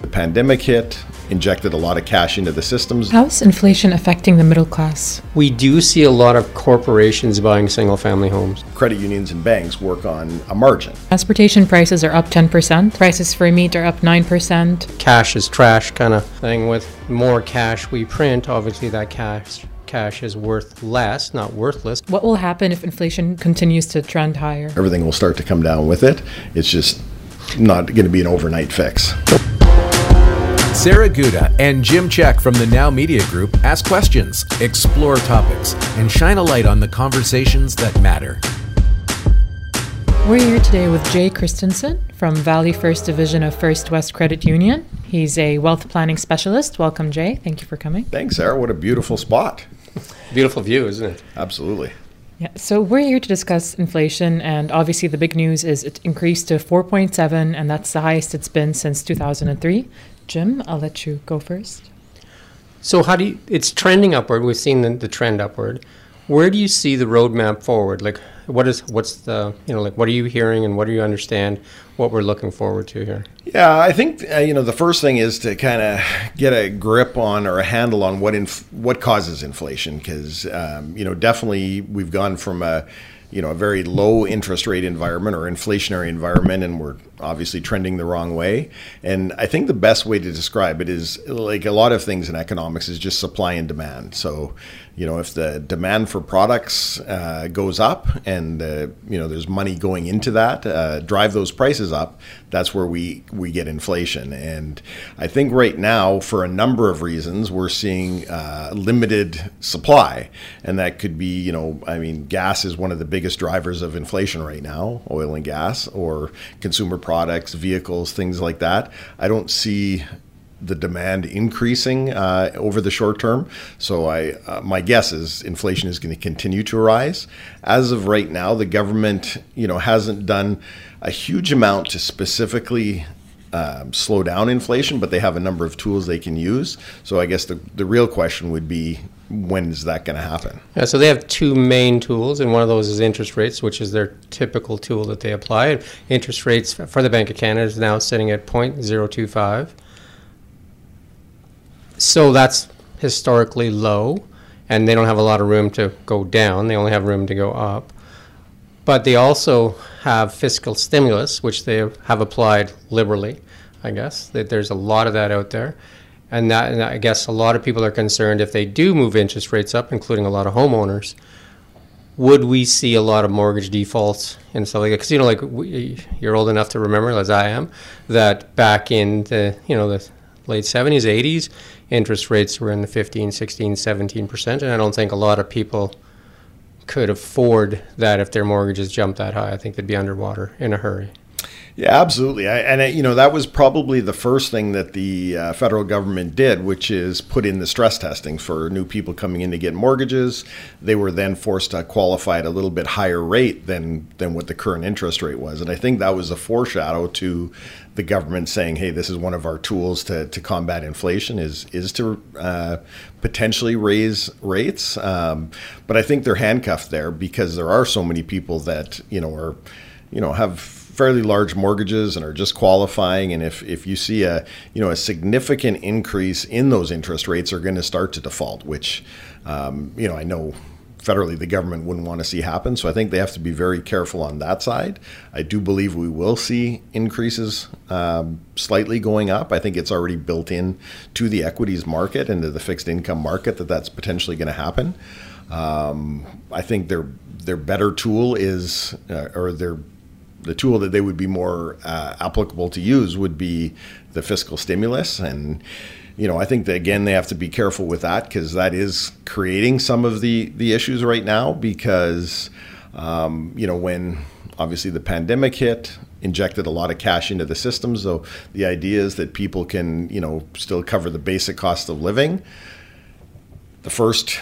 The pandemic hit, injected a lot of cash into the systems. How's inflation affecting the middle class? We do see a lot of corporations buying single family homes. Credit unions and banks work on a margin. Transportation prices are up 10%, prices for meat are up 9%. Cash is trash kind of thing. With more cash we print, obviously that cash cash is worth less, not worthless. What will happen if inflation continues to trend higher? Everything will start to come down with it. It's just not going to be an overnight fix. Sarah Guda and Jim Check from the Now Media Group ask questions, explore topics, and shine a light on the conversations that matter. We're here today with Jay Christensen from Valley First Division of First West Credit Union. He's a wealth planning specialist. Welcome, Jay. Thank you for coming. Thanks, Sarah. What a beautiful spot. Beautiful view, isn't it? Absolutely. Yeah, so we're here to discuss inflation, and obviously the big news is it increased to 4.7, and that's the highest it's been since 2003. Jim, I'll let you go first. So how do you? It's trending upward. We've seen the, the trend upward. Where do you see the roadmap forward? Like, what is what's the you know like what are you hearing and what do you understand? What we're looking forward to here? Yeah, I think uh, you know the first thing is to kind of get a grip on or a handle on what inf- what causes inflation because um, you know definitely we've gone from a you know a very low interest rate environment or inflationary environment and we're obviously trending the wrong way and i think the best way to describe it is like a lot of things in economics is just supply and demand so you know if the demand for products uh, goes up and uh, you know there's money going into that uh, drive those prices up that's where we we get inflation. And i think right now for a number of reasons we're seeing uh, limited supply. And that could be you know i mean gas is one of the biggest drivers of inflation right now oil and gas or consumer products vehicles things like that. I don't see the demand increasing uh, over the short term. So I, uh, my guess is inflation is going to continue to rise. As of right now, the government, you know, hasn't done a huge amount to specifically um, slow down inflation, but they have a number of tools they can use. So I guess the, the real question would be when is that going to happen? Yeah, so they have two main tools, and one of those is interest rates, which is their typical tool that they apply. Interest rates for the Bank of Canada is now sitting at 0.025. So that's historically low, and they don't have a lot of room to go down. They only have room to go up. But they also have fiscal stimulus, which they have applied liberally, I guess. That There's a lot of that out there. And, that, and I guess a lot of people are concerned if they do move interest rates up, including a lot of homeowners, would we see a lot of mortgage defaults and stuff like that? Because you know, like we, you're old enough to remember, as I am, that back in the you know the late 70s, 80s, interest rates were in the 15, 16, 17%. And I don't think a lot of people could afford that if their mortgages jumped that high. I think they'd be underwater in a hurry. Yeah, absolutely. I, and, it, you know, that was probably the first thing that the uh, federal government did, which is put in the stress testing for new people coming in to get mortgages. They were then forced to qualify at a little bit higher rate than, than what the current interest rate was. And I think that was a foreshadow to the government saying, "Hey, this is one of our tools to, to combat inflation is is to uh, potentially raise rates." Um, but I think they're handcuffed there because there are so many people that you know are you know have fairly large mortgages and are just qualifying and if, if you see a you know a significant increase in those interest rates are going to start to default which um, you know I know federally the government wouldn't want to see happen. So I think they have to be very careful on that side. I do believe we will see increases um, slightly going up. I think it's already built in to the equities market and to the fixed income market that that's potentially going to happen. Um, I think their their better tool is, uh, or their the tool that they would be more uh, applicable to use would be the fiscal stimulus and you know, I think that again they have to be careful with that because that is creating some of the the issues right now. Because um, you know, when obviously the pandemic hit, injected a lot of cash into the system. So the idea is that people can you know still cover the basic cost of living. The first,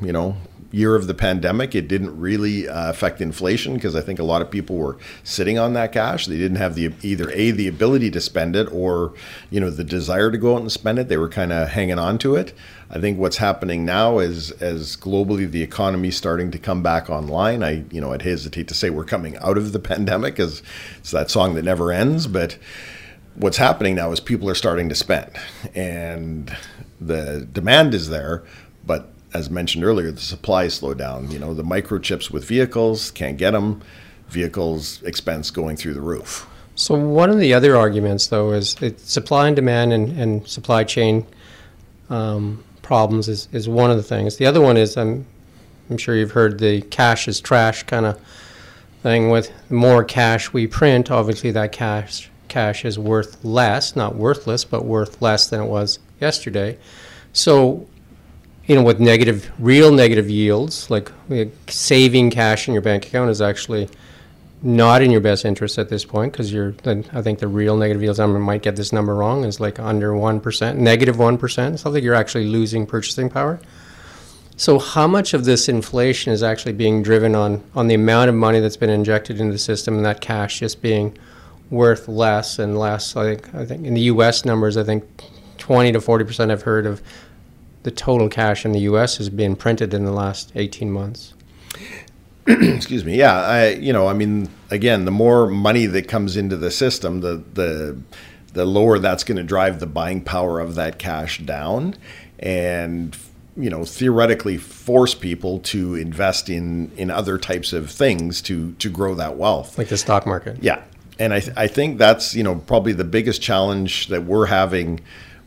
you know, year of the pandemic, it didn't really uh, affect inflation because I think a lot of people were sitting on that cash. They didn't have the either a the ability to spend it or you know the desire to go out and spend it. They were kind of hanging on to it. I think what's happening now is as globally the economy is starting to come back online. I you know I'd hesitate to say we're coming out of the pandemic because it's that song that never ends, but what's happening now is people are starting to spend and the demand is there, but as mentioned earlier, the supply slowed down. You know, the microchips with vehicles can't get them. Vehicles expense going through the roof. So one of the other arguments, though, is supply and demand and, and supply chain um, problems is, is one of the things. The other one is I'm I'm sure you've heard the cash is trash kind of thing. With more cash we print, obviously that cash cash is worth less, not worthless, but worth less than it was yesterday. So you know, with negative, real negative yields, like saving cash in your bank account is actually not in your best interest at this point because you're. I think the real negative yields. I might get this number wrong. Is like under one negative percent, negative one percent. Something you're actually losing purchasing power. So how much of this inflation is actually being driven on on the amount of money that's been injected into the system and that cash just being worth less and less? I think I think in the U.S. numbers, I think 20 to 40 percent I've heard of the total cash in the U.S. has been printed in the last 18 months. Excuse me. Yeah, I you know I mean again the more money that comes into the system the the the lower that's going to drive the buying power of that cash down and you know theoretically force people to invest in in other types of things to to grow that wealth like the stock market yeah and i th- i think that's you know probably the biggest challenge that we're having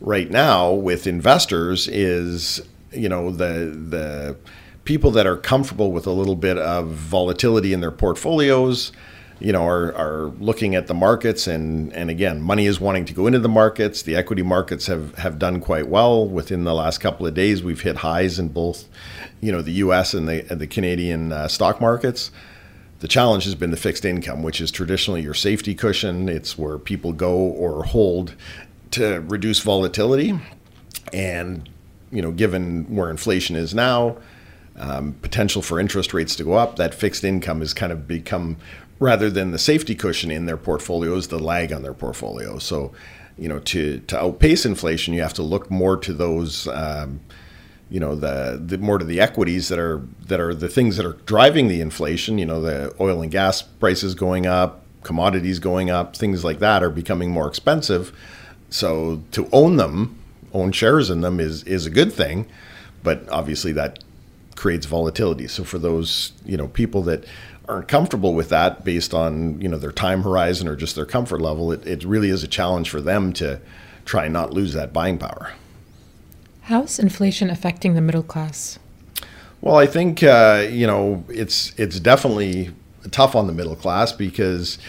right now with investors is you know the the people that are comfortable with a little bit of volatility in their portfolios you know are, are looking at the markets and and again money is wanting to go into the markets. The equity markets have have done quite well. Within the last couple of days we've hit highs in both you know the US and the and the Canadian uh, stock markets. The challenge has been the fixed income which is traditionally your safety cushion. It's where people go or hold to reduce volatility. And, you know, given where inflation is now, um, potential for interest rates to go up, that fixed income has kind of become, rather than the safety cushion in their portfolios, the lag on their portfolio. So, you know, to, to outpace inflation, you have to look more to those, um, you know, the, the more to the equities that are that are the things that are driving the inflation. You know, the oil and gas prices going up, commodities going up, things like that are becoming more expensive. So to own them, own shares in them is is a good thing, but obviously that creates volatility. So for those you know people that aren't comfortable with that based on you know their time horizon or just their comfort level, it, it really is a challenge for them to try and not lose that buying power. How's inflation affecting the middle class? Well, I think uh, you know it's it's definitely tough on the middle class because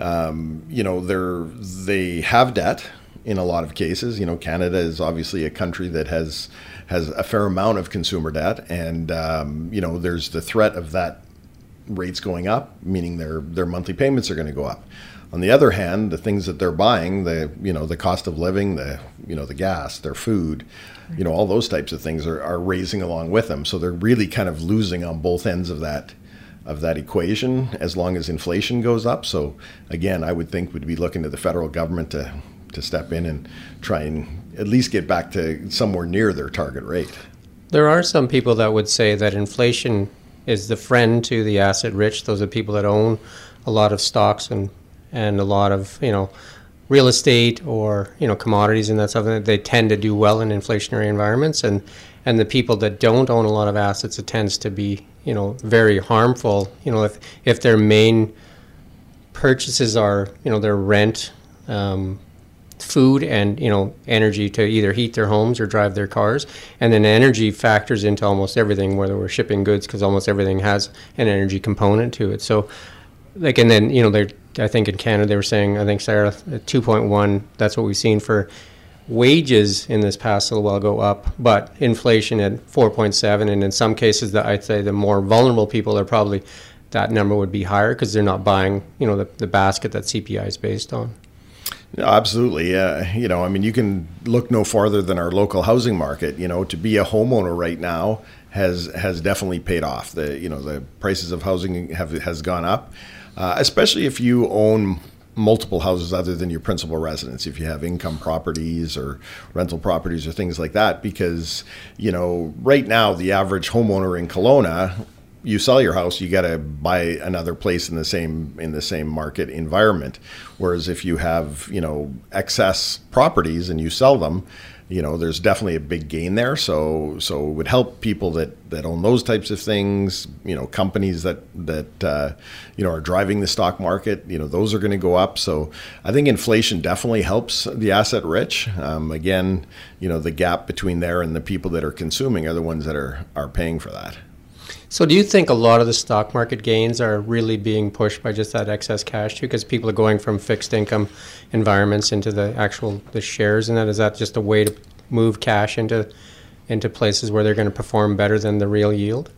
um, you know they're they have debt in a lot of cases. You know, Canada is obviously a country that has has a fair amount of consumer debt, and um, you know, there's the threat of that rates going up, meaning their their monthly payments are going to go up. On the other hand, the things that they're buying, the you know the cost of living, the you know the gas, their food, you know all those types of things are, are raising along with them. So they're really kind of losing on both ends of that of that equation as long as inflation goes up. So again, I would think we'd be looking to the federal government to to step in and try and at least get back to somewhere near their target rate. There are some people that would say that inflation is the friend to the asset rich. Those are people that own a lot of stocks and and a lot of you know real estate or you know commodities and that they tend to do well in inflationary environments and and the people that don't own a lot of assets it tends to be you know very harmful you know if if their main purchases are you know their rent um, food and you know energy to either heat their homes or drive their cars. And then energy factors into almost everything whether we're shipping goods because almost everything has an energy component to it. So like and then you know they're i think in canada they were saying i think sarah 2.1 that's what we've seen for wages in this past little while go up but inflation at 4.7 and in some cases that i'd say the more vulnerable people are probably that number would be higher because they're not buying you know the, the basket that cpi is based on absolutely. Yeah. You know, I mean, you can look no farther than our local housing market. You know, to be a homeowner right now has has definitely paid off. The you know the prices of housing have has gone up, uh, especially if you own multiple houses other than your principal residence if you have income properties or rental properties or things like that because you know right now the average homeowner in Kelowna you sell your house you got to buy another place in the same in the same market environment whereas if you have you know excess properties and you sell them you know, there's definitely a big gain there. So, so it would help people that, that own those types of things. You know, companies that that uh, you know are driving the stock market. You know, those are going to go up. So, I think inflation definitely helps the asset rich. Um, again, you know, the gap between there and the people that are consuming are the ones that are are paying for that. So, do you think a lot of the stock market gains are really being pushed by just that excess cash too? Because people are going from fixed income environments into the actual the shares, and that is that just a way to move cash into into places where they're going to perform better than the real yield?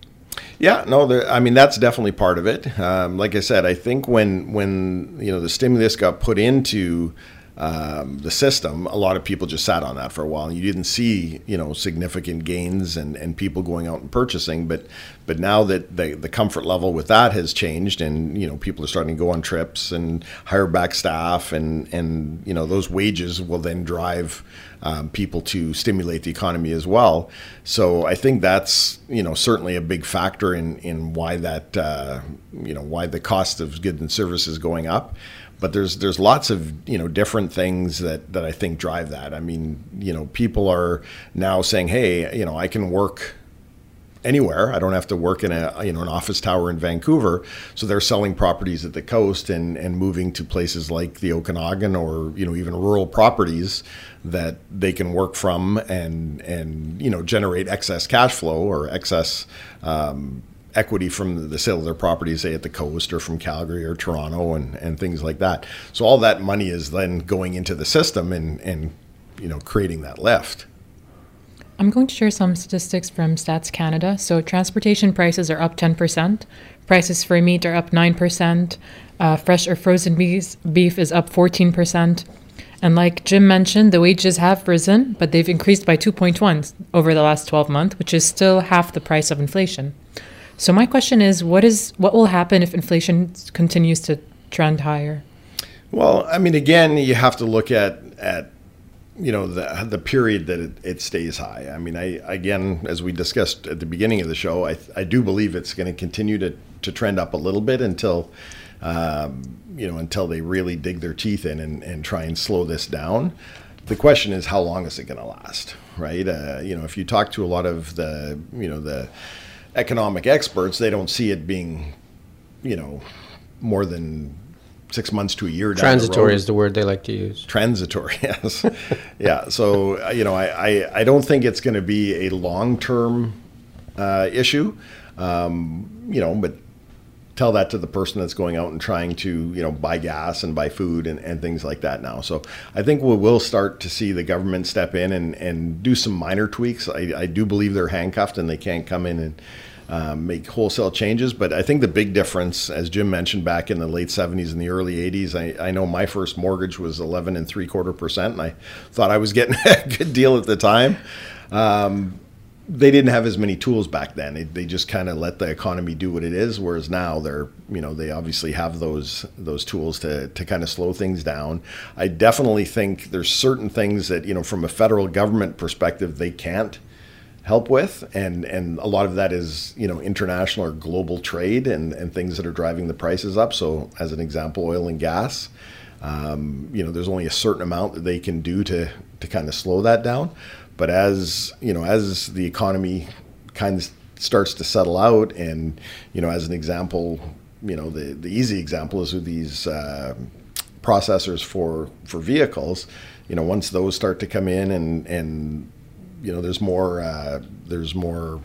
Yeah, no, I mean that's definitely part of it. Um, like I said, I think when when you know the stimulus got put into um, the system, a lot of people just sat on that for a while, and you didn't see you know significant gains and, and people going out and purchasing. But but now that the the comfort level with that has changed, and you know people are starting to go on trips and hire back staff, and and you know those wages will then drive um, people to stimulate the economy as well. So I think that's you know certainly a big factor in in why that uh, you know why the cost of goods and services is going up but there's there's lots of you know different things that that I think drive that. I mean, you know, people are now saying, "Hey, you know, I can work anywhere. I don't have to work in a you know an office tower in Vancouver." So they're selling properties at the coast and and moving to places like the Okanagan or you know even rural properties that they can work from and and you know generate excess cash flow or excess um, equity from the sale of their properties, say at the coast or from Calgary or Toronto and, and things like that. So all that money is then going into the system and, and you know creating that lift. I'm going to share some statistics from Stats Canada. So transportation prices are up 10%, prices for meat are up 9%, uh, fresh or frozen beef, beef is up 14%. And like Jim mentioned, the wages have risen, but they've increased by 2.1 over the last 12 months, which is still half the price of inflation. So my question is, what is what will happen if inflation continues to trend higher? Well, I mean, again, you have to look at at you know the the period that it, it stays high. I mean, I again, as we discussed at the beginning of the show, I I do believe it's going to continue to to trend up a little bit until. Um, you know, until they really dig their teeth in and, and try and slow this down. The question is, how long is it going to last, right? Uh, you know, if you talk to a lot of the, you know, the economic experts, they don't see it being, you know, more than six months to a year. Transitory the is the word they like to use. Transitory, yes, yeah. So you know, I, I, I don't think it's going to be a long term uh, issue. Um, you know, but tell that to the person that's going out and trying to you know buy gas and buy food and, and things like that now. So i think we will start to see the government step in and, and do some minor tweaks. I, I do believe they're handcuffed and they can't come in and um, make wholesale changes but i think the big difference as jim mentioned back in the late 70s and the early 80s i, I know my first mortgage was 11 and three quarter percent and i thought i was getting a good deal at the time. Um, they didn't have as many tools back then. They, they just kind of let the economy do what it is. Whereas now they're, you know, they obviously have those those tools to to kind of slow things down. I definitely think there's certain things that you know from a federal government perspective they can't help with, and and a lot of that is you know international or global trade and and things that are driving the prices up. So as an example, oil and gas. Um, you know, there's only a certain amount that they can do to to kind of slow that down. But as you know, as the economy kind of starts to settle out, and you know, as an example, you know, the the easy example is with these uh, processors for for vehicles. You know, once those start to come in, and and you know, there's more uh, there's more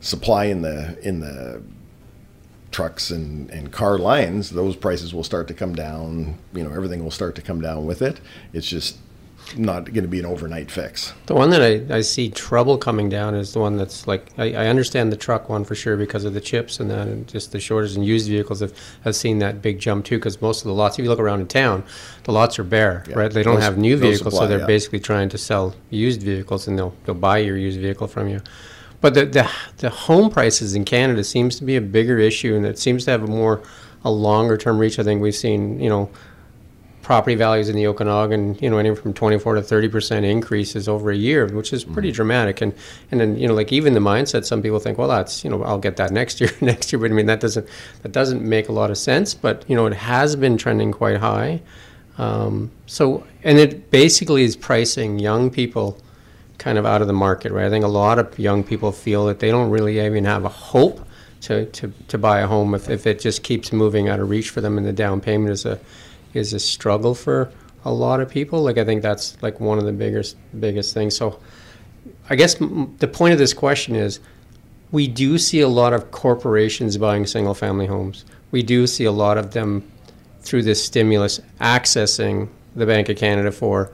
supply in the in the trucks and, and car lines, those prices will start to come down. You know, everything will start to come down with it. It's just not going to be an overnight fix. The one that I, I see trouble coming down is the one that's like I, I understand the truck one for sure because of the chips and that and just the shortage in used vehicles have, have seen that big jump too because most of the lots if you look around in town the lots are bare yeah. right they don't have new vehicles supply, so they're yeah. basically trying to sell used vehicles and they'll they'll buy your used vehicle from you But the, the the home prices in Canada seems to be a bigger issue, and it seems to have a more a longer term reach. I think we've seen you know property values in the Okanagan, you know, anywhere from 24 to 30 percent increases over a year, which is pretty mm. dramatic. And and then you know, like even the mindset, some people think, well, that's you know, I'll get that next year, next year. But I mean, that doesn't that doesn't make a lot of sense. But you know, it has been trending quite high. Um, so and it basically is pricing young people kind of out of the market, right? I think a lot of young people feel that they don't really even have a hope to, to, to buy a home if, if it just keeps moving out of reach for them and the down payment is a is a struggle for a lot of people. Like I think that's like one of the biggest biggest things. So I guess m- the point of this question is we do see a lot of corporations buying single family homes. We do see a lot of them through this stimulus accessing the Bank of Canada for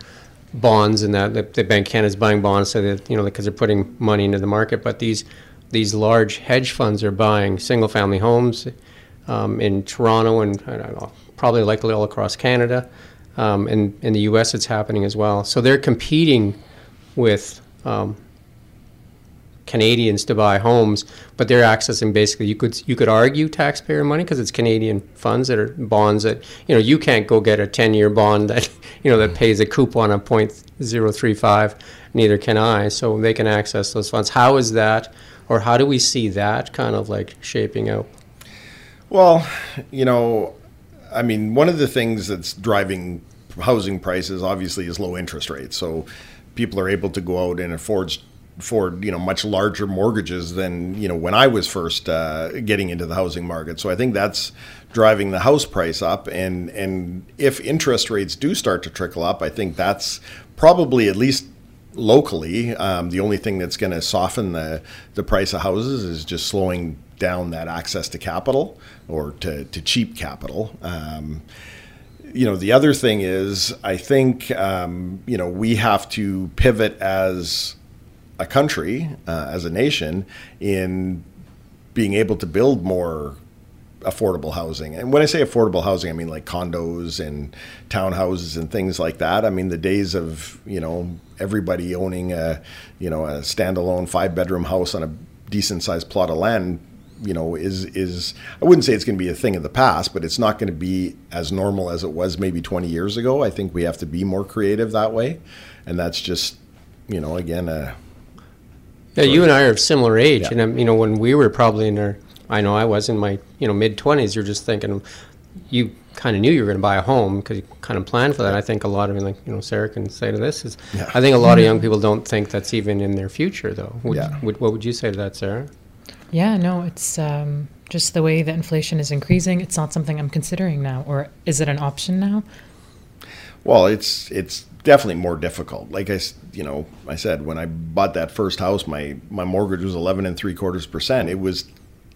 bonds and that the, the Bank of Canada is buying bonds so that you know because they're putting money into the market. But these these large hedge funds are buying single family homes um, in Toronto and I don't know probably likely all across Canada. Um, and in the U.S., it's happening as well. So they're competing with um, Canadians to buy homes, but they're accessing basically you could you could argue taxpayer money because it's Canadian funds that are bonds that you know you can't go get a ten year bond that you know that pays a coupon of 0.035. Neither can I. So they can access those funds. How is that, or how do we see that kind of like shaping out? Well, you know, I mean, one of the things that's driving housing prices obviously is low interest rates. So people are able to go out and afford afford you know much larger mortgages than you know when I was first uh, getting into the housing market. So I think that's driving the house price up. And and if interest rates do start to trickle up, I think that's probably at least locally um, the only thing that's going to soften the the price of houses is just slowing down that access to capital or to, to cheap capital. Um, you know, the other thing is, I think, um, you know, we have to pivot as a country, uh, as a nation, in being able to build more affordable housing. And when I say affordable housing, I mean like condos and townhouses and things like that. I mean the days of, you know, everybody owning a, you know, a standalone five bedroom house on a decent sized plot of land you know is is I wouldn't say it's going to be a thing of the past, but it's not going to be as normal as it was maybe 20 years ago. I think we have to be more creative that way, and that's just you know again a. Yeah, you and I are of similar age, yeah. and um, you know when we were probably in our, I know I was in my you know mid 20s. You're just thinking, you kind of knew you were going to buy a home because you kind of planned for that. I think a lot of, like you know, Sarah can say to this is, yeah. I think a lot of young people don't think that's even in their future, though. Would, yeah. Would, what would you say to that, Sarah? Yeah, no, it's um, just the way that inflation is increasing. It's not something I'm considering now, or is it an option now? Well, it's it's definitely more difficult. Like I, you know, I said when I bought that first house, my my mortgage was eleven and three quarters percent. It was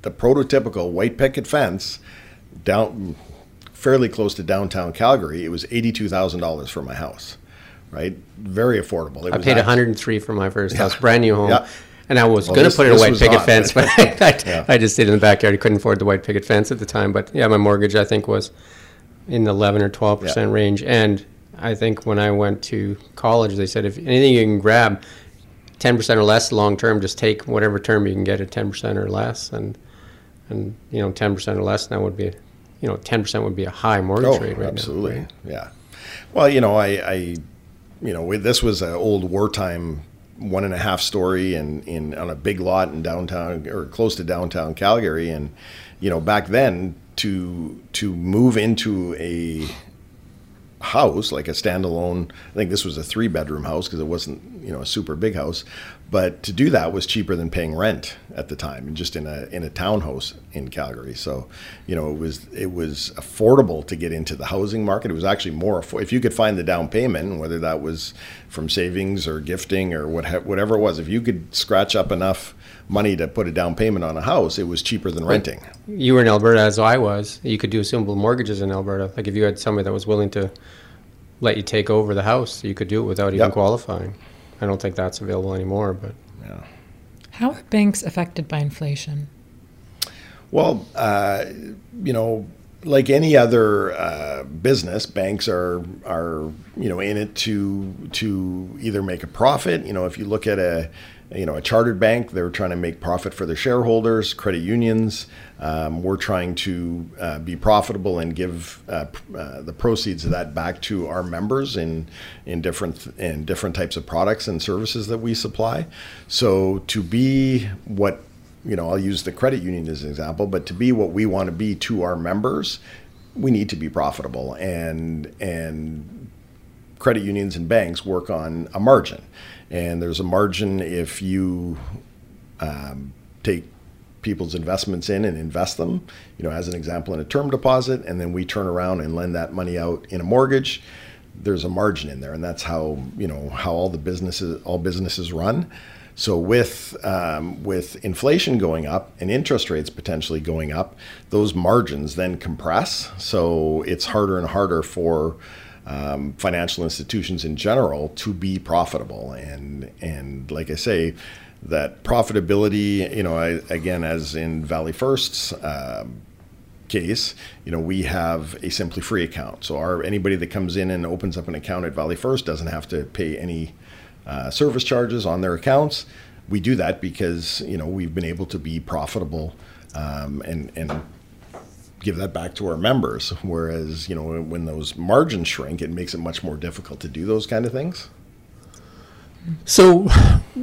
the prototypical white picket fence down fairly close to downtown Calgary. It was eighty two thousand dollars for my house, right? Very affordable. It I paid one hundred and three for my first yeah. house, brand new home. Yeah. And I was well, going to put in a white picket fence, but I, yeah. I, just stayed in the backyard. I couldn't afford the white picket fence at the time. But yeah, my mortgage I think was in the 11 or 12 percent yeah. range. And I think when I went to college, they said if anything you can grab 10 percent or less long term, just take whatever term you can get at 10 percent or less. And and you know 10 percent or less now would be, you know, 10 percent would be a high mortgage oh, rate right absolutely. now. Absolutely, right? yeah. Well, you know, I, I you know, this was an old wartime one and a half story and in, on a big lot in downtown or close to downtown Calgary. And, you know, back then to, to move into a house, like a standalone, I think this was a three bedroom house because it wasn't, you know, a super big house, but to do that was cheaper than paying rent at the time, and just in a in a townhouse in Calgary. So, you know, it was it was affordable to get into the housing market. It was actually more if you could find the down payment, whether that was from savings or gifting or what, whatever it was. If you could scratch up enough money to put a down payment on a house, it was cheaper than renting. You were in Alberta as I was. You could do simple mortgages in Alberta. Like if you had somebody that was willing to let you take over the house, you could do it without even yep. qualifying. I don't think that's available anymore. But yeah. How are banks affected by inflation? Well, uh, you know, like any other uh, business, banks are are you know in it to to either make a profit. You know, if you look at a you know, a chartered bank, they're trying to make profit for their shareholders. Credit unions, um, we're trying to uh, be profitable and give uh, uh, the proceeds of that back to our members in in different in different types of products and services that we supply. So to be what you know, I'll use the credit union as an example, but to be what we want to be to our members, we need to be profitable and and credit unions and banks work on a margin. And there's a margin if you um, take people's investments in and invest them you know as an example in a term deposit and then we turn around and lend that money out in a mortgage there's a margin in there. And that's how you know how all the businesses all businesses run. So with um, with inflation going up and interest rates potentially going up those margins then compress. So it's harder and harder for um, financial institutions in general to be profitable. And and like I say, that profitability, you know, I, again, as in Valley First's um, case, you know, we have a simply free account. So our anybody that comes in and opens up an account at Valley First doesn't have to pay any uh, service charges on their accounts. We do that because you know we've been able to be profitable um, and and give that back to our members. Whereas, you know, when those margins shrink, it makes it much more difficult to do those kind of things. So,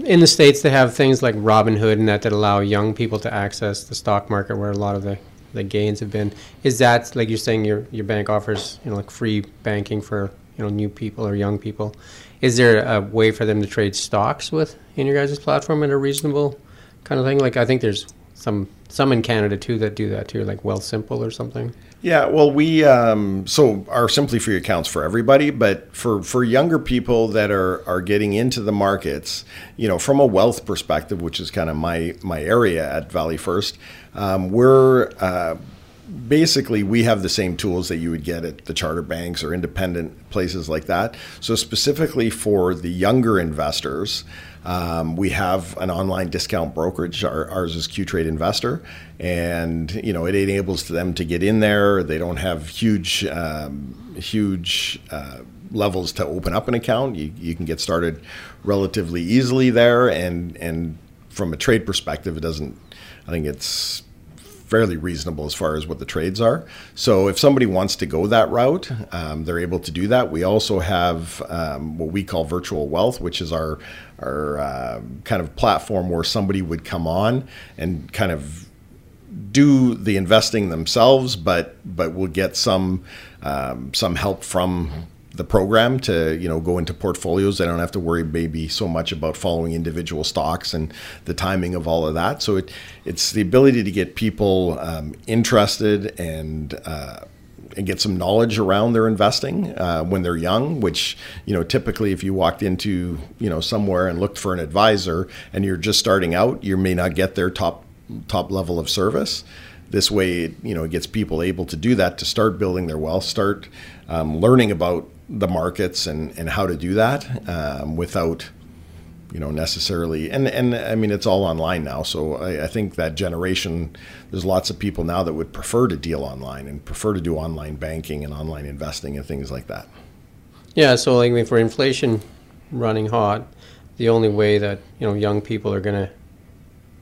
in the states, they have things like Robinhood and that that allow young people to access the stock market, where a lot of the, the gains have been. Is that like you're saying your your bank offers, you know, like free banking for you know new people or young people? Is there a way for them to trade stocks with in your guys' platform at a reasonable kind of thing? Like I think there's some some in Canada too that do that too, like Wealthsimple or something. Yeah, well, we um, so our Simply Free accounts for everybody, but for for younger people that are are getting into the markets, you know, from a wealth perspective, which is kind of my my area at Valley First, um, we're uh, basically we have the same tools that you would get at the charter banks or independent places like that. So specifically for the younger investors. Um, we have an online discount brokerage. Our, ours is Qtrade Investor, and you know it enables them to get in there. They don't have huge, um, huge uh, levels to open up an account. You, you can get started relatively easily there, and and from a trade perspective, it doesn't. I think it's fairly reasonable as far as what the trades are. So if somebody wants to go that route, um, they're able to do that. We also have um, what we call virtual wealth, which is our our uh, kind of platform where somebody would come on and kind of do the investing themselves, but but will get some um, some help from the program to you know go into portfolios. They don't have to worry maybe so much about following individual stocks and the timing of all of that. So it it's the ability to get people um, interested and uh, and get some knowledge around their investing uh, when they're young. Which you know typically if you walked into you know somewhere and looked for an advisor and you're just starting out, you may not get their top top level of service. This way, you know, it gets people able to do that to start building their wealth, start um, learning about the markets and, and how to do that um, without you know necessarily and and I mean it's all online now so I, I, think that generation there's lots of people now that would prefer to deal online and prefer to do online banking and online investing and things like that. Yeah so like I mean, for inflation running hot the only way that you know young people are gonna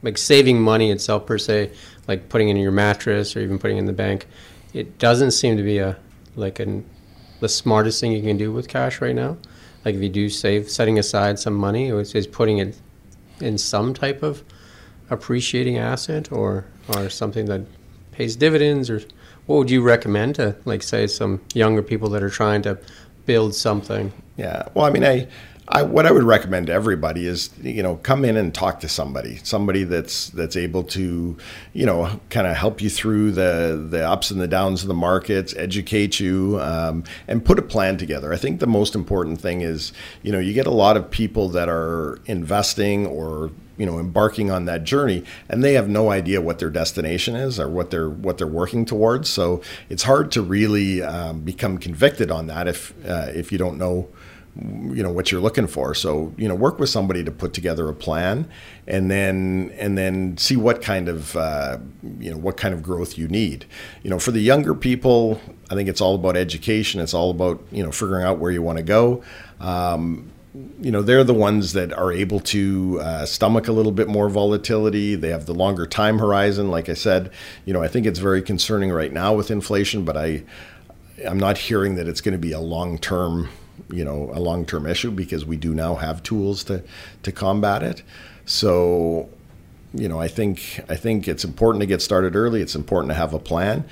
like saving money itself per se like putting it in your mattress or even putting in the bank it doesn't seem to be a like an the smartest thing you can do with cash right now. Like if you do save, setting aside some money, is, is putting it in some type of appreciating asset or or something that pays dividends. Or what would you recommend to like say some younger people that are trying to build something? Yeah, well, I mean, I I, what I would recommend to everybody is, you know, come in and talk to somebody, somebody that's that's able to, you know, kind of help you through the the ups and the downs of the markets, educate you, um, and put a plan together. I think the most important thing is, you know, you get a lot of people that are investing or you know embarking on that journey and they have no idea what their destination is or what they're what they're working towards so it's hard to really um, become convicted on that if uh, if you don't know you know what you're looking for. So you know work with somebody to put together a plan and then and then see what kind of uh, you know what kind of growth you need. You know for the younger people i think it's all about education. It's all about you know figuring out where you want to go. Um, you know they're the ones that are able to uh, stomach a little bit more volatility. They have the longer time horizon like i said. You know i think it's very concerning right now with inflation but i i'm not hearing that it's going to be a long term you know a long term issue because we do now have tools to to combat it so you know i think i think it's important to get started early it's important to have a plan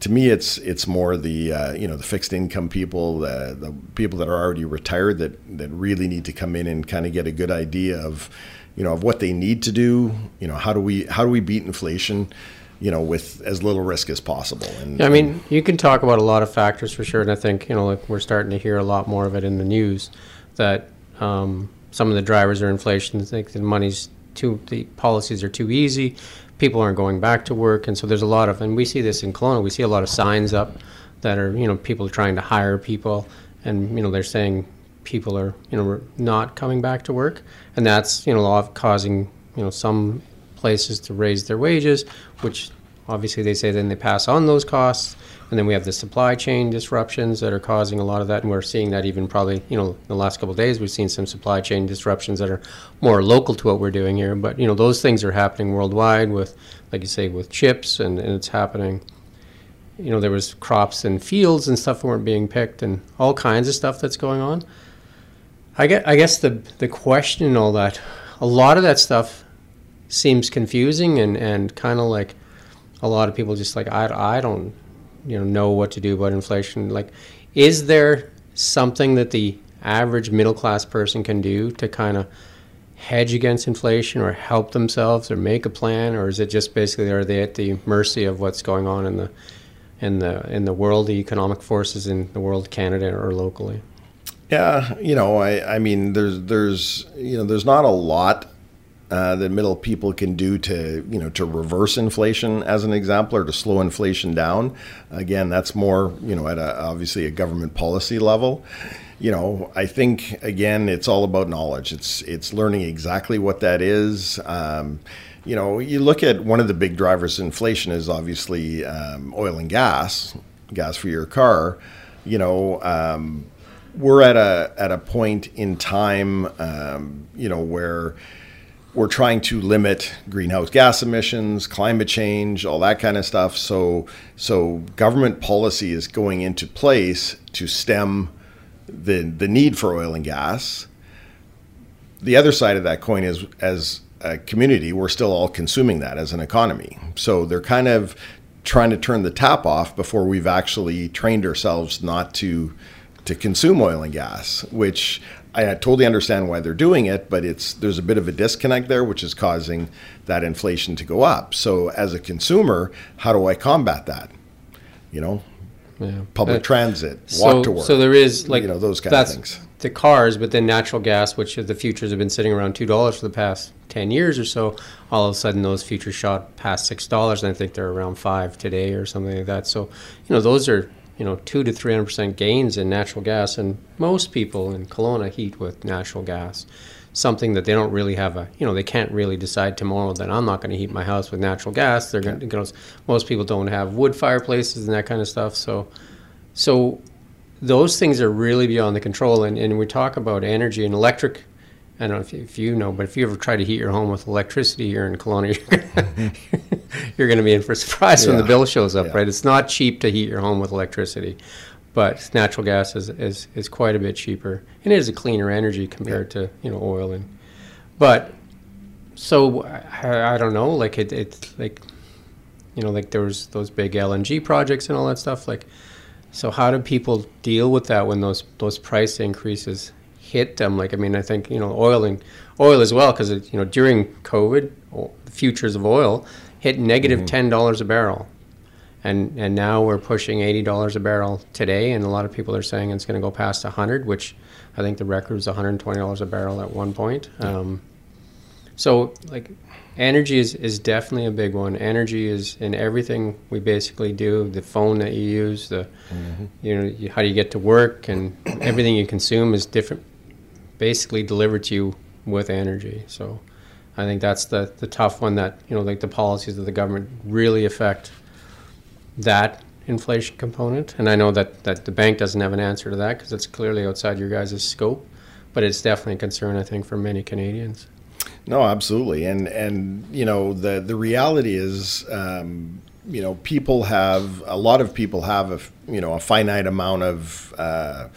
to me, it's it's more the uh, you know the fixed income people, the, the people that are already retired that that really need to come in and kind of get a good idea of you know of what they need to do. You know how do we how do we beat inflation? You know, with as little risk as possible. And I mean, you can talk about a lot of factors for sure, and I think you know like we're starting to hear a lot more of it in the news that um, some of the drivers are inflation. Think the money's too the policies are too easy people aren't going back to work, and so there's a lot of, and we see this in Kelowna. We see a lot of signs up that are, you know, people trying to hire people, and you know, they're saying people are, you know, not coming back to work, and that's, you know, a lot of causing, you know, some places to raise their wages, which obviously they say then they pass on those costs and then we have the supply chain disruptions that are causing a lot of that, and we're seeing that even probably, you know, the last couple days, we've seen some supply chain disruptions that are more local to what we're doing here. But you know, those things are happening worldwide with, like you say, with chips, and, and it's happening. You know, there was crops and fields and stuff weren't being picked, and all kinds of stuff that's going on. I get, I guess the the question and all that, a lot of that stuff seems confusing and and kind of like a lot of people just like I, I don't you know know what to do about inflation. Like is there something that the average middle class person can do to kind of hedge against inflation or help themselves or make a plan? Or is it just basically are they at the mercy of what's going on in the in the in the world the economic forces in the world Canada or locally? Yeah you know I I mean there's there's you know there's not a lot uh, that middle people can do to you know to reverse inflation as an example or to slow inflation down. Again that's more you know at a, obviously a government policy level. You know i think again it's all about knowledge. It's it's learning exactly what that is. Um, you know you look at one of the big drivers of inflation is obviously um, oil and gas gas for your car. You know um, we're at a at a point in time um, you know where we're trying to limit greenhouse gas emissions, climate change, all that kind of stuff. So, so government policy is going into place to stem the the need for oil and gas. The other side of that coin is, as a community, we're still all consuming that as an economy. So they're kind of trying to turn the tap off before we've actually trained ourselves not to to consume oil and gas, which I totally understand why they're doing it, but it's there's a bit of a disconnect there, which is causing that inflation to go up. So as a consumer, how do I combat that? You know, yeah. public uh, transit, so, walk to work. So there is like you know those kind of things. The cars, but then natural gas, which the futures have been sitting around two dollars for the past ten years or so. All of a sudden, those futures shot past six dollars, and I think they're around five today or something like that. So you know those are you know, two to three hundred percent gains in natural gas, and most people in Kelowna heat with natural gas. Something that they don't really have a, you know, they can't really decide tomorrow that I'm not going to heat my house with natural gas. They're going to, most people don't have wood fireplaces and that kind of stuff. So, so those things are really beyond the control. And, and we talk about energy and electric I don't know if you, if you, know, but if you ever try to heat your home with electricity here in Kelowna, you're going to be in for a surprise yeah. when the bill shows up, yeah. right? It's not cheap to heat your home with electricity, but natural gas is, is, is quite a bit cheaper, and it is a cleaner energy compared yeah. to you know oil and. But so I, I don't know, like it, it like you know like there was those big LNG projects and all that stuff, like. So how do people deal with that when those those price increases hit them. Like I mean, I think you know oil and oil as well because you know during COVID, the futures of oil hit negative mm-hmm. ten dollars a barrel, and and now we're pushing eighty dollars a barrel today, and a lot of people are saying it's going to go past hundred, which I think the record was one hundred twenty dollars a barrel at one point. Um, so like energy is, is definitely a big one. Energy is in everything we basically do. The phone that you use, the mm-hmm. you know how do you get to work, and everything you consume is different basically delivered to you with energy. So I think that's the, the tough one that, you know, like the policies of the government really affect that inflation component. And I know that, that the bank doesn't have an answer to that because it's clearly outside your guys' scope. but it's definitely a concern, I think, for many Canadians. No, absolutely, and and you know the the reality is, um, you know, people have a lot of people have a you know a finite amount of. Uh,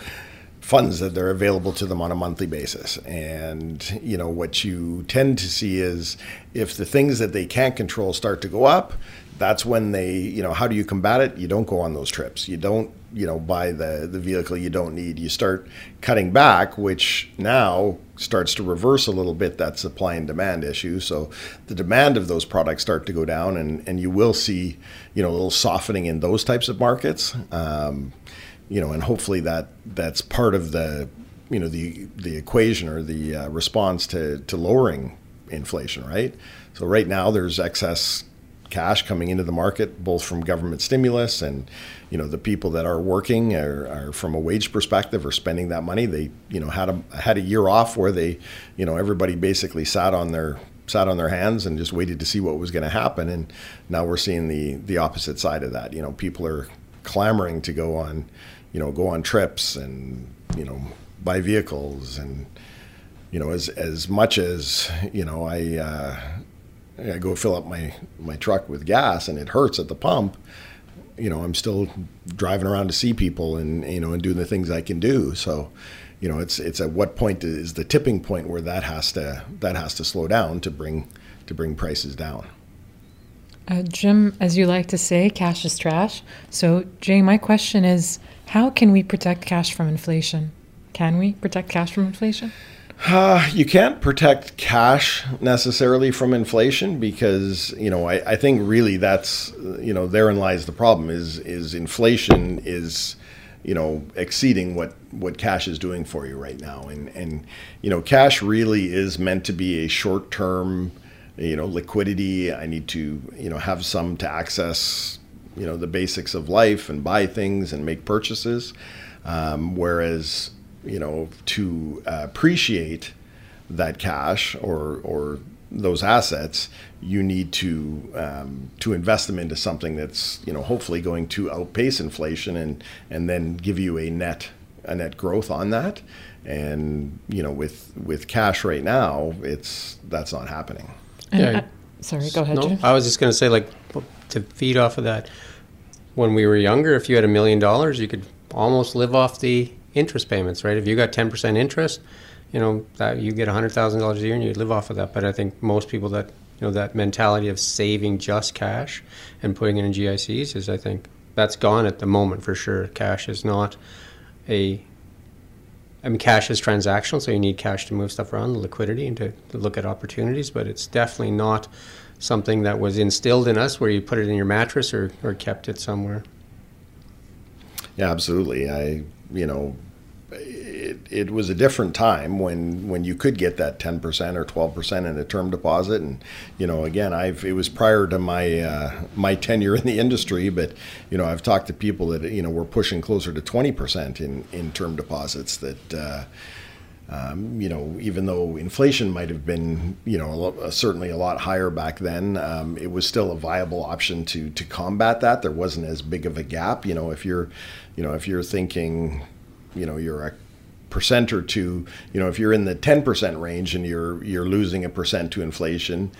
funds that are available to them on a monthly basis. And, you know, what you tend to see is if the things that they can't control start to go up, that's when they, you know, how do you combat it? You don't go on those trips. You don't, you know, buy the, the vehicle you don't need. You start cutting back, which now starts to reverse a little bit that supply and demand issue. So the demand of those products start to go down, and, and you will see, you know, a little softening in those types of markets. Um, you know, and hopefully that that's part of the you know the the equation or the uh, response to to lowering inflation, right? So right now there's excess cash coming into the market, both from government stimulus and you know the people that are working are, are, from a wage perspective are spending that money. They you know had a had a year off where they you know everybody basically sat on their sat on their hands and just waited to see what was going to happen. And now we're seeing the the opposite side of that. You know, people are clamoring to go on you know, go on trips and, you know, buy vehicles and, you know, as, as much as, you know, I, uh, I go fill up my, my truck with gas and it hurts at the pump, you know, I'm still driving around to see people and, you know, and doing the things I can do. So, you know, it's, it's at what point is the tipping point where that has to, that has to slow down to bring, to bring prices down. Uh, Jim, as you like to say, cash is trash. So, Jay, my question is how can we protect cash from inflation? Can we protect cash from inflation? Uh, you can't protect cash necessarily from inflation because you know I, I think really that's you know therein lies the problem is is inflation is you know exceeding what what cash is doing for you right now and and you know cash really is meant to be a short term you know liquidity I need to you know have some to access you know the basics of life and buy things and make purchases. Um, whereas you know to uh, appreciate that cash or or those assets, you need to um, to invest them into something that's you know hopefully going to outpace inflation and and then give you a net a net growth on that. And you know with with cash right now, it's that's not happening. Yeah. sorry, go ahead. No, I was just going to say like to feed off of that, when we were younger, if you had a million dollars, you could almost live off the interest payments, right? If you got 10% interest, you know, that you get $100,000 a year and you'd live off of that. But I think most people that, you know, that mentality of saving just cash and putting it in GICs is, I think, that's gone at the moment for sure. Cash is not a I mean, cash is transactional, so you need cash to move stuff around, liquidity, and to, to look at opportunities. But it's definitely not something that was instilled in us where you put it in your mattress or, or kept it somewhere. Yeah, absolutely. I, you know, it, it was a different time when when you could get that 10% or 12% in a term deposit and you know again I've it was prior to my uh, my tenure in the industry but you know I've talked to people that you know were pushing closer to 20% in in term deposits that uh, um, you know, even though inflation might have been, you know, a lo- certainly a lot higher back then, um, it was still a viable option to to combat that. There wasn't as big of a gap. You know, if you're, you know, if you're thinking, you know, you're a percent or two, you know, if you're in the 10% range and you're you're losing a percent to inflation,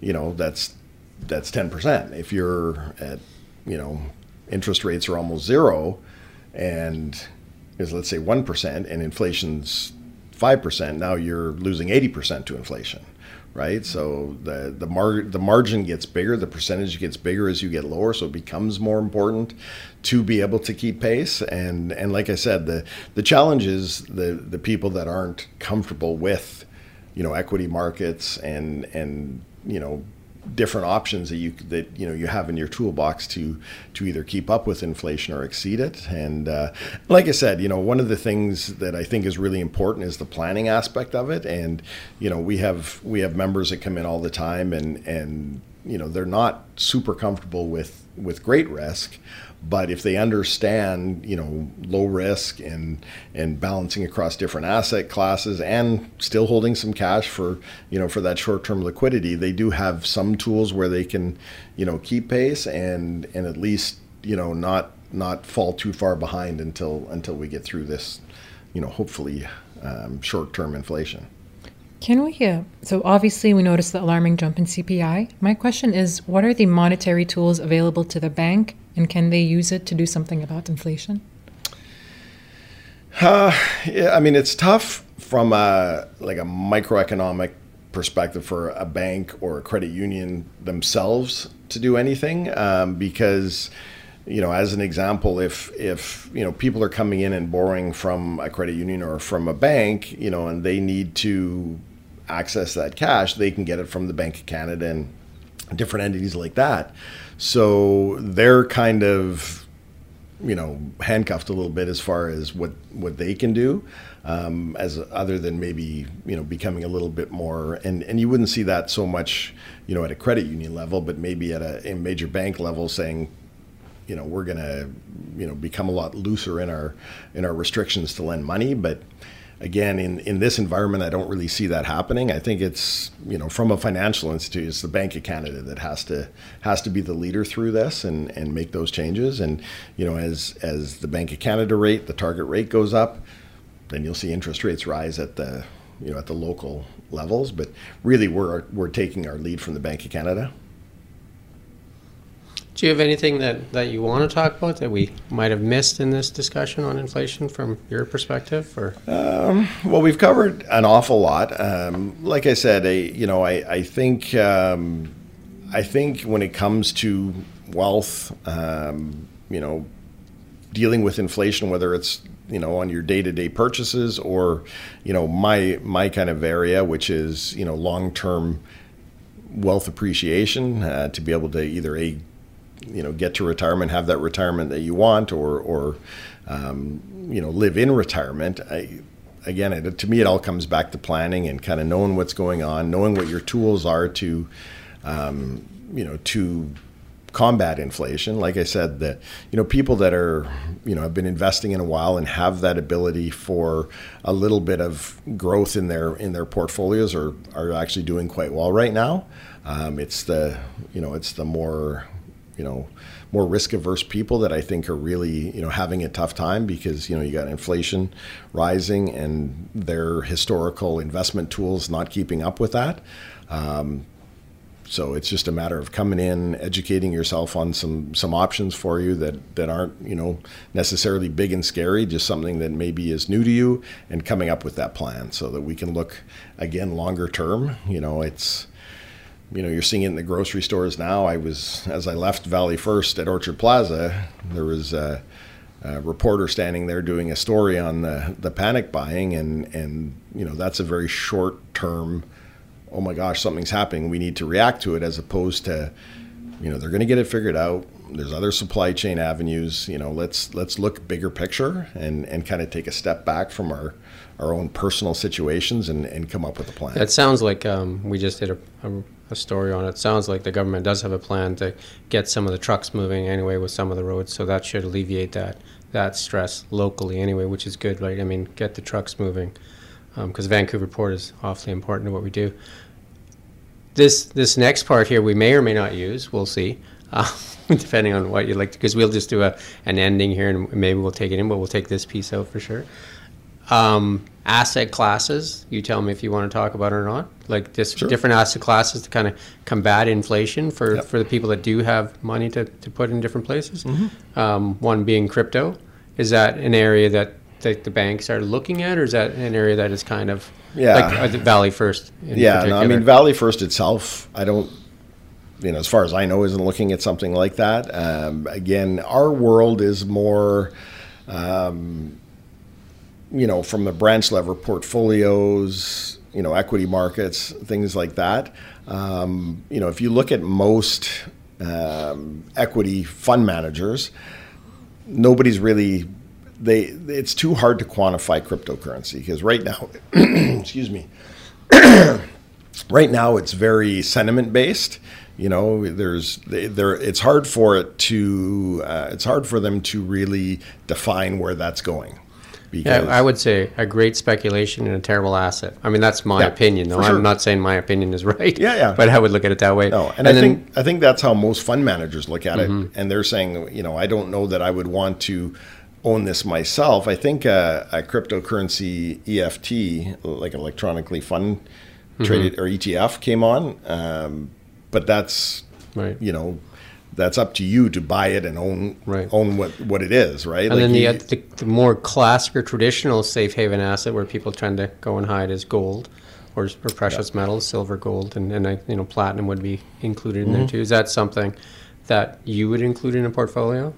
you know, that's that's 10%. If you're at, you know, interest rates are almost zero, and is let's say 1% and inflation's 5%, now you're losing 80% to inflation, right? So the the, mar- the margin gets bigger, the percentage gets bigger as you get lower, so it becomes more important to be able to keep pace. And and like I said, the the challenge is the the people that aren't comfortable with, you know, equity markets and and you know different options that you that you know you have in your toolbox to to either keep up with inflation or exceed it. And uh, like I said, you know, one of the things that I think is really important is the planning aspect of it. And you know, we have we have members that come in all the time, and and you know, they're not super comfortable with with great risk but if they understand, you know, low risk and and balancing across different asset classes and still holding some cash for, you know, for that short-term liquidity, they do have some tools where they can, you know, keep pace and and at least, you know, not not fall too far behind until until we get through this you know, hopefully um, short-term inflation. Can we, uh, so obviously we noticed the alarming jump in CPI. My question is what are the monetary tools available to the bank and can they use it to do something about inflation? Uh, yeah, I mean, it's tough from a like a microeconomic perspective for a bank or a credit union themselves to do anything um, because you know as an example if if you know people are coming in and borrowing from a credit union or from a bank you know and they need to access that cash they can get it from the bank of canada and different entities like that. So they're kind of you know handcuffed a little bit as far as what what they can do um, as other than maybe you know becoming a little bit more and and you wouldn't see that so much you know at a credit union level but maybe at a, a major bank level saying you know we're going to you know become a lot looser in our in our restrictions to lend money. But again in in this environment I don't really see that happening. I think it's you know from a financial institute it's the Bank of Canada that has to has to be the leader through this and and make those changes. And you know as as the Bank of Canada rate the target rate goes up then you'll see interest rates rise at the you know at the local levels. But really we're we're taking our lead from the Bank of Canada do you have anything that, that you want to talk about that we might have missed in this discussion on inflation from your perspective? Or um, well, we've covered an awful lot. Um, like I said, I, you know, I, I think um, I think when it comes to wealth, um, you know, dealing with inflation, whether it's you know on your day-to-day purchases or you know my my kind of area, which is you know long-term wealth appreciation uh, to be able to either a you know get to retirement, have that retirement that you want, or or um, you know live in retirement. I, again, it, to me, it all comes back to planning and kind of knowing what's going on, knowing what your tools are to um, you know to combat inflation. Like I said, that you know people that are you know have been investing in a while and have that ability for a little bit of growth in their in their portfolios are are actually doing quite well right now. Um, it's the you know it's the more you know more risk averse people that I think are really you know having a tough time because you know you got inflation rising and their historical investment tools not keeping up with that. Um, so it's just a matter of coming in, educating yourself on some some options for you that that aren't you know necessarily big and scary, just something that maybe is new to you, and coming up with that plan so that we can look again longer term. You know, it's you know, you're seeing it in the grocery stores now. I was, as I left Valley First at Orchard Plaza, there was a, a, reporter standing there doing a story on the, the panic buying, and, and, you know, that's a very short term, oh my gosh, something's happening. We need to react to it, as opposed to, you know, they're going to get it figured out. There's other supply chain avenues. You know, let's let's look bigger picture and, and kind of take a step back from our, our own personal situations and, and come up with a plan. It sounds like um, we just did a, a a story on it. Sounds like the government does have a plan to get some of the trucks moving anyway with some of the roads, so that should alleviate that that stress locally anyway, which is good, right? I mean, get the trucks moving because um, Vancouver Port is awfully important to what we do. This this next part here we may or may not use. We'll see. Uh, depending on what you like, because we'll just do a, an ending here and maybe we'll take it in, but we'll take this piece out for sure. Um, asset classes. You tell me if you want to talk about it or not. Like this sure. different asset classes to kind of combat inflation for, yep. for the people that do have money to, to put in different places. Mm-hmm. Um, one being crypto. Is that an area that, that the banks are looking at, or is that an area that is kind of yeah. like uh, Valley First? yeah, no, I mean Valley First itself. I don't you know, as far as I know, isn't looking at something like that. Um, again, our world is more, um, you know, from the branch level portfolios, you know, equity markets, things like that. Um, you know, if you look at most um, equity fund managers, nobody's really they. It's too hard to quantify cryptocurrency because right now, excuse me, right now it's very sentiment based. You know, there's there. It's hard for it to. Uh, it's hard for them to really define where that's going. Yeah, I would say a great speculation and a terrible asset. I mean, that's my yeah, opinion, though. Sure. I'm not saying my opinion is right. Yeah, yeah. But I would look at it that way. No, and, and I then, think I think that's how most fund managers look at mm-hmm. it, and they're saying, you know, I don't know that I would want to own this myself. I think a, a cryptocurrency EFT, like electronically fund traded mm-hmm. or ETF, came on. Um, but that's right. you know that's up to you to buy it and own right. own what, what it is, right? And like then the, you, the, the more classic or traditional safe haven asset where people tend to go and hide is gold or, or precious yeah. metals, silver, gold, and, and you know platinum would be included in mm-hmm. there too. Is that something that you would include in a portfolio?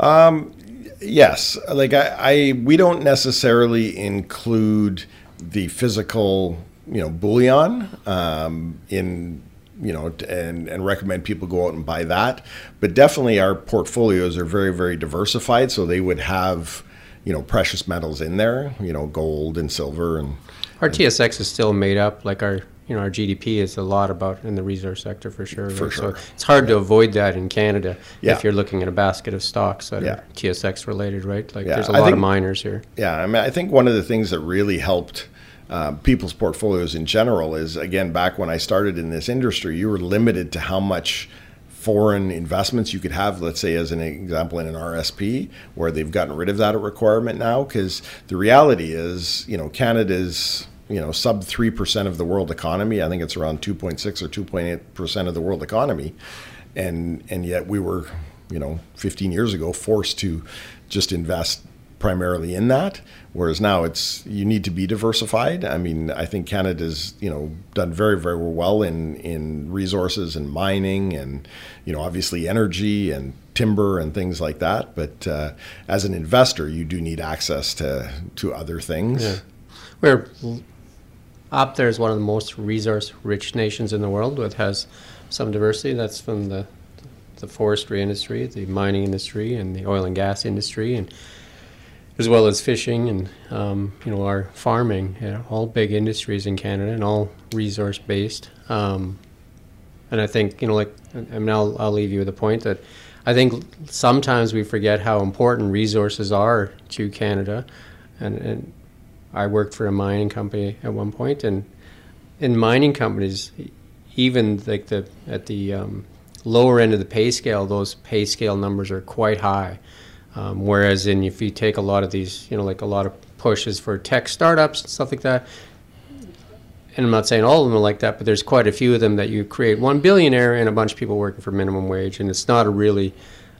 Um, yes, like I, I, we don't necessarily include the physical, you know, bullion um, in you know, and, and recommend people go out and buy that. But definitely our portfolios are very, very diversified. So they would have, you know, precious metals in there, you know, gold and silver. And our TSX is still made up. Like our, you know, our GDP is a lot about in the resource sector for sure. For sure. So it's hard yeah. to avoid that in Canada yeah. if you're looking at a basket of stocks that yeah. are TSX related, right? Like there's a lot think, of miners here. Yeah. I mean, I think one of the things that really helped uh, people's portfolios in general is again back when I started in this industry, you were limited to how much foreign investments you could have. Let's say, as an example, in an RSP, where they've gotten rid of that requirement now, because the reality is, you know, Canada's you know sub three percent of the world economy. I think it's around two point six or two point eight percent of the world economy, and and yet we were, you know, 15 years ago forced to just invest primarily in that. Whereas now it's you need to be diversified. I mean, I think Canada's you know done very very well in in resources and mining and you know obviously energy and timber and things like that. But uh, as an investor, you do need access to to other things. Yeah. We're up there is one of the most resource rich nations in the world, which has some diversity. That's from the the forestry industry, the mining industry, and the oil and gas industry, and as well as fishing and um, you know our farming, you know, all big industries in Canada and all resource based. Um, and I think you know, like I mean, I'll, I'll leave you with a point that I think sometimes we forget how important resources are to Canada. And, and I worked for a mining company at one point, and in mining companies, even like the at the um, lower end of the pay scale, those pay scale numbers are quite high. Um, whereas in if you take a lot of these, you know, like a lot of pushes for tech startups and stuff like that, and I'm not saying all of them are like that, but there's quite a few of them that you create one billionaire and a bunch of people working for minimum wage, and it's not a really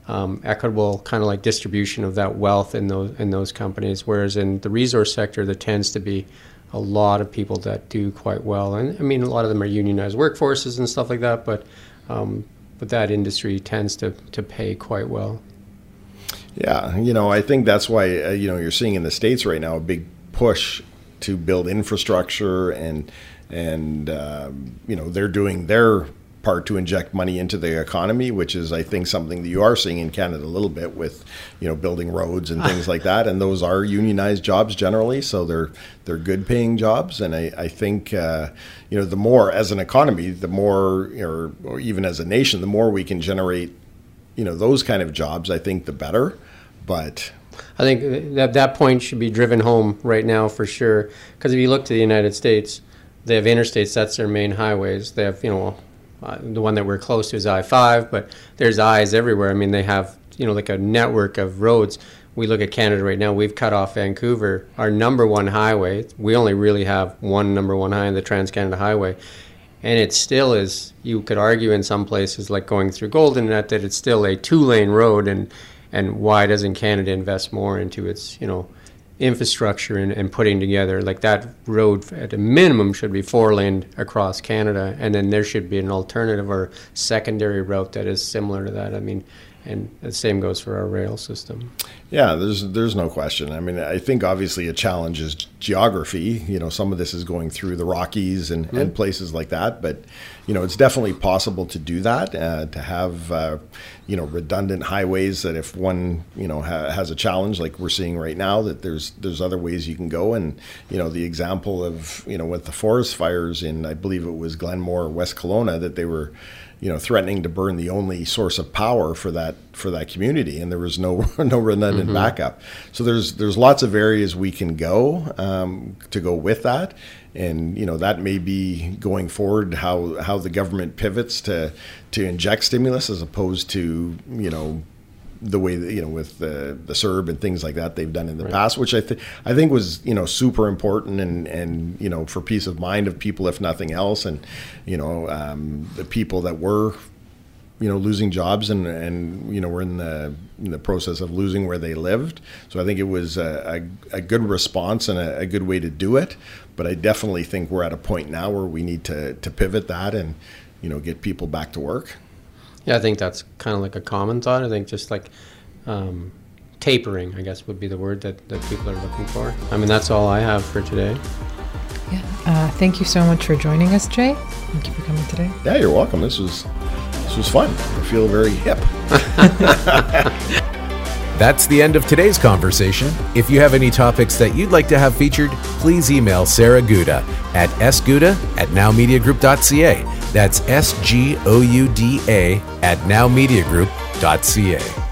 um, equitable kind of like distribution of that wealth in those in those companies. Whereas in the resource sector, there tends to be a lot of people that do quite well, and I mean a lot of them are unionized workforces and stuff like that, but um, but that industry tends to to pay quite well. Yeah, you know, I think that's why uh, you know you're seeing in the states right now a big push to build infrastructure and and um, you know they're doing their part to inject money into the economy, which is I think something that you are seeing in Canada a little bit with you know building roads and things like that, and those are unionized jobs generally, so they're they're good paying jobs, and I I think uh, you know the more as an economy, the more or, or even as a nation, the more we can generate you know those kind of jobs, I think the better. But I think that that point should be driven home right now for sure. Because if you look to the United States, they have interstates. That's their main highways. They have you know uh, the one that we're close to is I-5, but there's I's everywhere. I mean, they have you know like a network of roads. We look at Canada right now. We've cut off Vancouver, our number one highway. We only really have one number one highway, the Trans Canada Highway, and it still is. You could argue in some places, like going through Golden, that that it's still a two-lane road, and and why doesn't Canada invest more into its you know infrastructure and, and putting together like that road at a minimum should be four lane across Canada, and then there should be an alternative or secondary route that is similar to that. I mean, and the same goes for our rail system. Yeah, there's there's no question. I mean, I think obviously a challenge is geography. You know, some of this is going through the Rockies and, mm-hmm. and places like that, but you know, it's definitely possible to do that. Uh, to have uh, you know redundant highways that if one you know ha- has a challenge like we're seeing right now, that there's there's other ways you can go. And you know, the example of you know with the forest fires in I believe it was Glenmore, West Kelowna, that they were you know, threatening to burn the only source of power for that for that community, and there was no no redundant mm-hmm. backup. So there's there's lots of areas we can go um, to go with that, and you know that may be going forward how how the government pivots to to inject stimulus as opposed to you know the way that, you know with the the CERB and things like that they've done in the past, which I think I think was you know super important and and you know for peace of mind of people if nothing else, and you know um, the people that were you know losing jobs and and you know we're in the in the process of losing where they lived. So I think it was a, a, a good response and a, a, good way to do it. But I definitely think we're at a point now where we need to to pivot that and you know get people back to work. Yeah, I think that's kind of like a common thought. I think just like um, tapering, I guess would be the word that, that people are looking for. I mean, that's all I have for today. Yeah. Uh, thank you so much for joining us, Jay. Thank you for coming today. Yeah, you're welcome. This was this was fun. I feel very hip. That's the end of today's conversation. If you have any topics that you'd like to have featured, please email Sarah Gouda at sgouda at nowmediagroup.ca. That's S G O U D A at nowmediagroup.ca.